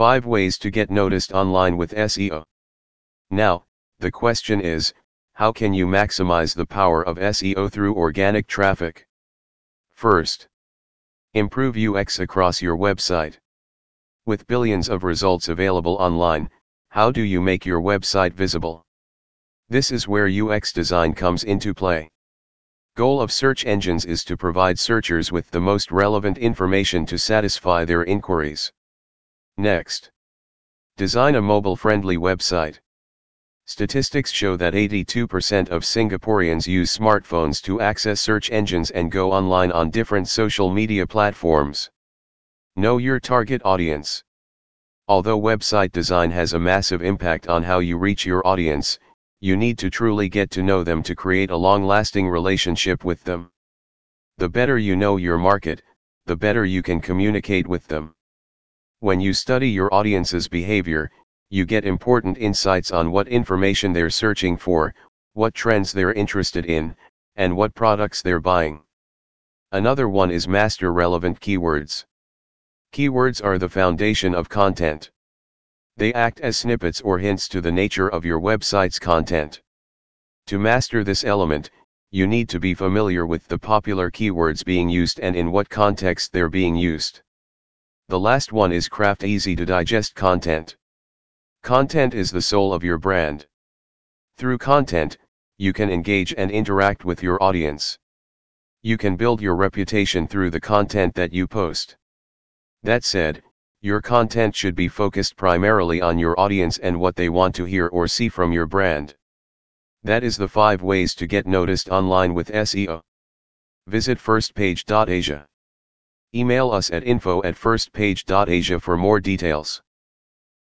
5 ways to get noticed online with SEO. Now, the question is, how can you maximize the power of SEO through organic traffic? First, improve UX across your website. With billions of results available online, how do you make your website visible? This is where UX design comes into play. Goal of search engines is to provide searchers with the most relevant information to satisfy their inquiries. Next. Design a mobile-friendly website. Statistics show that 82% of Singaporeans use smartphones to access search engines and go online on different social media platforms. Know your target audience. Although website design has a massive impact on how you reach your audience, you need to truly get to know them to create a long-lasting relationship with them. The better you know your market, the better you can communicate with them. When you study your audience's behavior, you get important insights on what information they're searching for, what trends they're interested in, and what products they're buying. Another one is master relevant keywords. Keywords are the foundation of content. They act as snippets or hints to the nature of your website's content. To master this element, you need to be familiar with the popular keywords being used and in what context they're being used. The last one is craft easy to digest content. Content is the soul of your brand. Through content, you can engage and interact with your audience. You can build your reputation through the content that you post. That said, your content should be focused primarily on your audience and what they want to hear or see from your brand. That is the 5 ways to get noticed online with SEO. Visit firstpage.asia. Email us at info at firstpage.asia for more details.